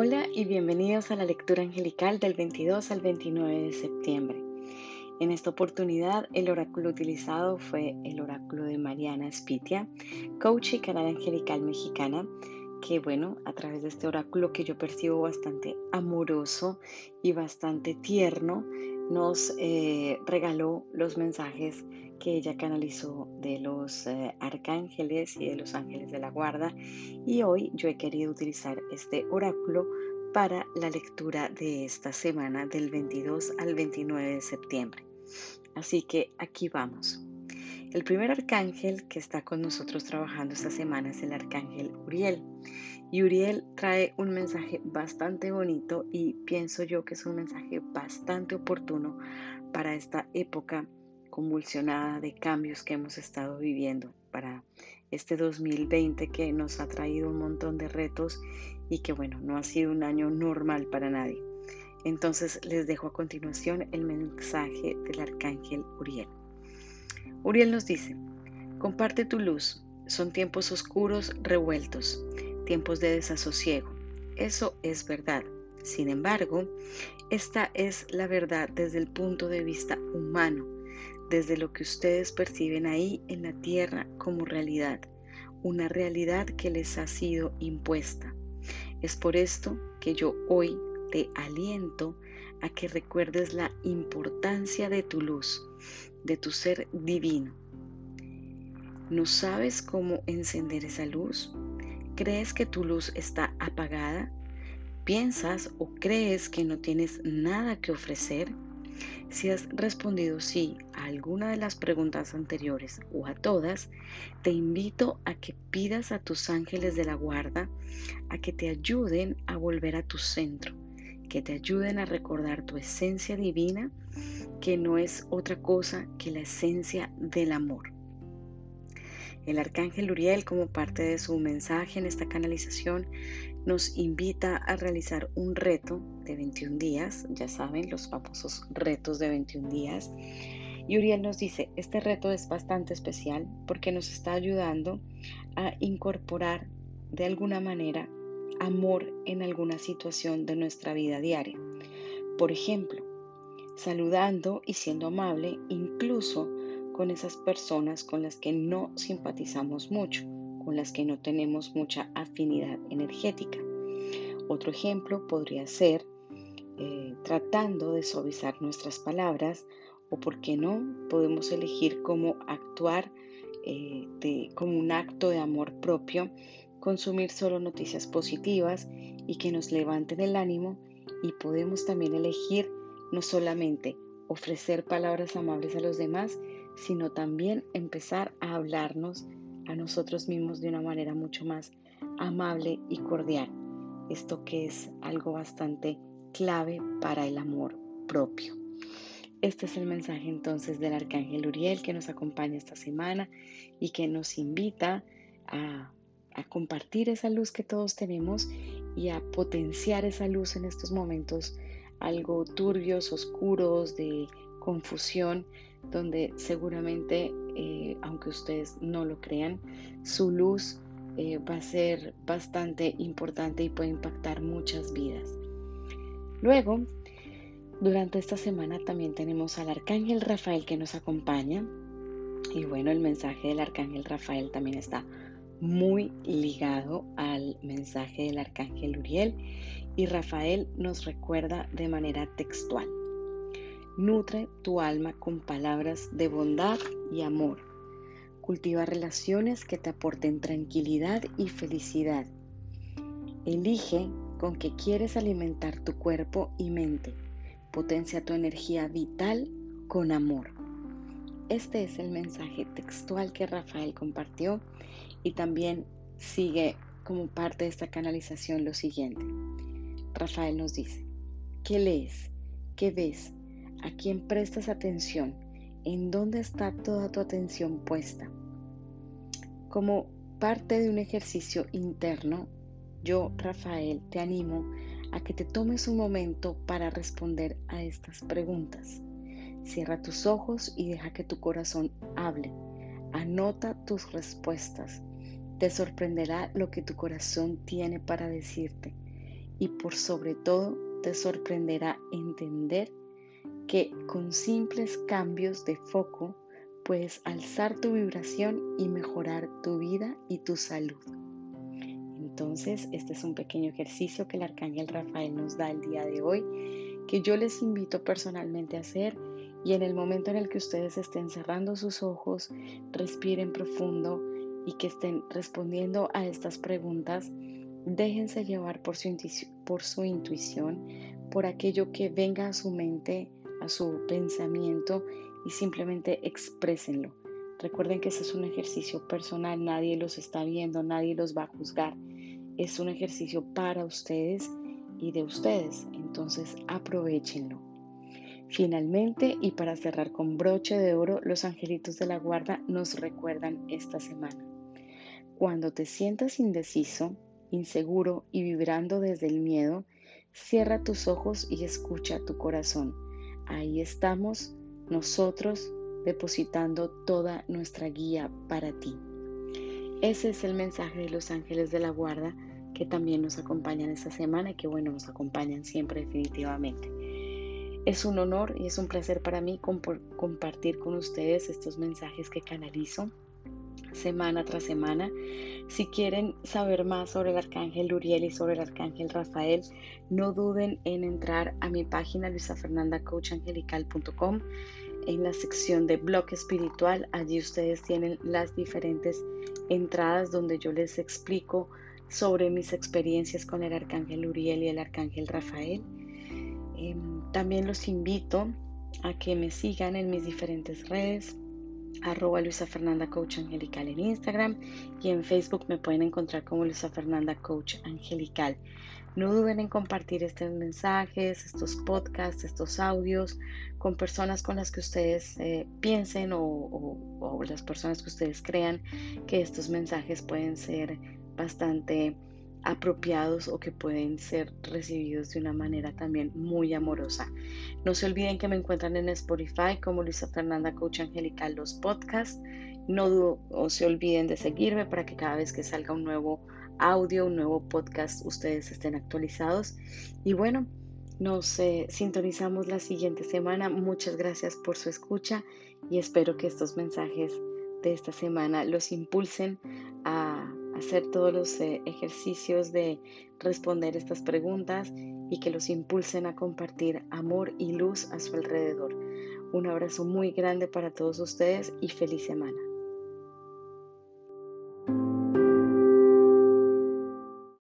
Hola y bienvenidos a la lectura angelical del 22 al 29 de septiembre. En esta oportunidad el oráculo utilizado fue el oráculo de Mariana Spitia, coach y canal angelical mexicana, que bueno, a través de este oráculo que yo percibo bastante amoroso y bastante tierno, nos eh, regaló los mensajes que ella canalizó de los eh, arcángeles y de los ángeles de la guarda y hoy yo he querido utilizar este oráculo para la lectura de esta semana del 22 al 29 de septiembre. Así que aquí vamos. El primer arcángel que está con nosotros trabajando esta semana es el arcángel Uriel. Y Uriel trae un mensaje bastante bonito y pienso yo que es un mensaje bastante oportuno para esta época convulsionada de cambios que hemos estado viviendo, para este 2020 que nos ha traído un montón de retos y que bueno, no ha sido un año normal para nadie. Entonces les dejo a continuación el mensaje del arcángel Uriel. Uriel nos dice, comparte tu luz, son tiempos oscuros revueltos, tiempos de desasosiego. Eso es verdad. Sin embargo, esta es la verdad desde el punto de vista humano, desde lo que ustedes perciben ahí en la tierra como realidad, una realidad que les ha sido impuesta. Es por esto que yo hoy te aliento a que recuerdes la importancia de tu luz, de tu ser divino. ¿No sabes cómo encender esa luz? ¿Crees que tu luz está apagada? ¿Piensas o crees que no tienes nada que ofrecer? Si has respondido sí a alguna de las preguntas anteriores o a todas, te invito a que pidas a tus ángeles de la guarda a que te ayuden a volver a tu centro, que te ayuden a recordar tu esencia divina, que no es otra cosa que la esencia del amor. El arcángel Uriel, como parte de su mensaje en esta canalización, nos invita a realizar un reto de 21 días, ya saben, los famosos retos de 21 días. Y Uriel nos dice, este reto es bastante especial porque nos está ayudando a incorporar de alguna manera amor en alguna situación de nuestra vida diaria. Por ejemplo, saludando y siendo amable incluso con esas personas con las que no simpatizamos mucho, con las que no tenemos mucha afinidad energética. Otro ejemplo podría ser eh, tratando de suavizar nuestras palabras o, por qué no, podemos elegir cómo actuar eh, como un acto de amor propio consumir solo noticias positivas y que nos levanten el ánimo y podemos también elegir no solamente ofrecer palabras amables a los demás, sino también empezar a hablarnos a nosotros mismos de una manera mucho más amable y cordial. Esto que es algo bastante clave para el amor propio. Este es el mensaje entonces del Arcángel Uriel que nos acompaña esta semana y que nos invita a a compartir esa luz que todos tenemos y a potenciar esa luz en estos momentos algo turbios, oscuros, de confusión, donde seguramente, eh, aunque ustedes no lo crean, su luz eh, va a ser bastante importante y puede impactar muchas vidas. Luego, durante esta semana también tenemos al Arcángel Rafael que nos acompaña. Y bueno, el mensaje del Arcángel Rafael también está muy ligado al mensaje del arcángel Uriel y Rafael nos recuerda de manera textual. Nutre tu alma con palabras de bondad y amor. Cultiva relaciones que te aporten tranquilidad y felicidad. Elige con qué quieres alimentar tu cuerpo y mente. Potencia tu energía vital con amor. Este es el mensaje textual que Rafael compartió y también sigue como parte de esta canalización lo siguiente. Rafael nos dice, ¿qué lees? ¿Qué ves? ¿A quién prestas atención? ¿En dónde está toda tu atención puesta? Como parte de un ejercicio interno, yo, Rafael, te animo a que te tomes un momento para responder a estas preguntas. Cierra tus ojos y deja que tu corazón hable. Anota tus respuestas. Te sorprenderá lo que tu corazón tiene para decirte. y por sobre todo te sorprenderá entender que con simples cambios de foco puedes alzar tu vibración y mejorar tu vida y tu salud. Entonces, este es un pequeño ejercicio que el arcángel Rafael nos da el día de hoy, que yo les invito personalmente a hacer y en el momento en el que ustedes estén cerrando sus ojos, respiren profundo y que estén respondiendo a estas preguntas, déjense llevar por su, intuición, por aquello que venga a su mente, a su pensamiento y simplemente exprésenlo. Recuerden que ese es un ejercicio personal, nadie los está viendo, nadie los va a juzgar. Es un ejercicio para ustedes y de ustedes, entonces aprovechenlo. Finalmente, y para cerrar con broche de oro, los angelitos de la guarda nos recuerdan esta semana. Cuando te sientas indeciso, inseguro y vibrando desde el miedo, cierra tus ojos y escucha tu corazón. Ahí estamos nosotros depositando toda nuestra guía para ti. Ese es el mensaje de los ángeles de la guarda que también nos acompañan esta semana y que bueno, nos acompañan siempre definitivamente. Es un honor y es un placer para mí compartir con ustedes estos mensajes que canalizo semana tras semana. Si quieren saber más sobre el arcángel Uriel y sobre el arcángel Rafael, no duden en entrar a mi página luisafernandacoachangelical.com en la sección de blog espiritual. Allí ustedes tienen las diferentes entradas donde yo les explico sobre mis experiencias con el arcángel Uriel y el arcángel Rafael. Em, también los invito a que me sigan en mis diferentes redes, arroba Luisa Fernanda Coach Angelical en Instagram y en Facebook me pueden encontrar como Luisa Fernanda Coach Angelical. No duden en compartir estos mensajes, estos podcasts, estos audios con personas con las que ustedes eh, piensen o, o las personas que ustedes crean que estos mensajes pueden ser bastante apropiados o que pueden ser recibidos de una manera también muy amorosa. No se olviden que me encuentran en Spotify como Luisa Fernanda Coach Angelical los podcasts. No o se olviden de seguirme para que cada vez que salga un nuevo audio, un nuevo podcast, ustedes estén actualizados. Y bueno, nos eh, sintonizamos la siguiente semana. Muchas gracias por su escucha y espero que estos mensajes de esta semana los impulsen a hacer todos los eh, ejercicios de responder estas preguntas y que los impulsen a compartir amor y luz a su alrededor. Un abrazo muy grande para todos ustedes y feliz semana.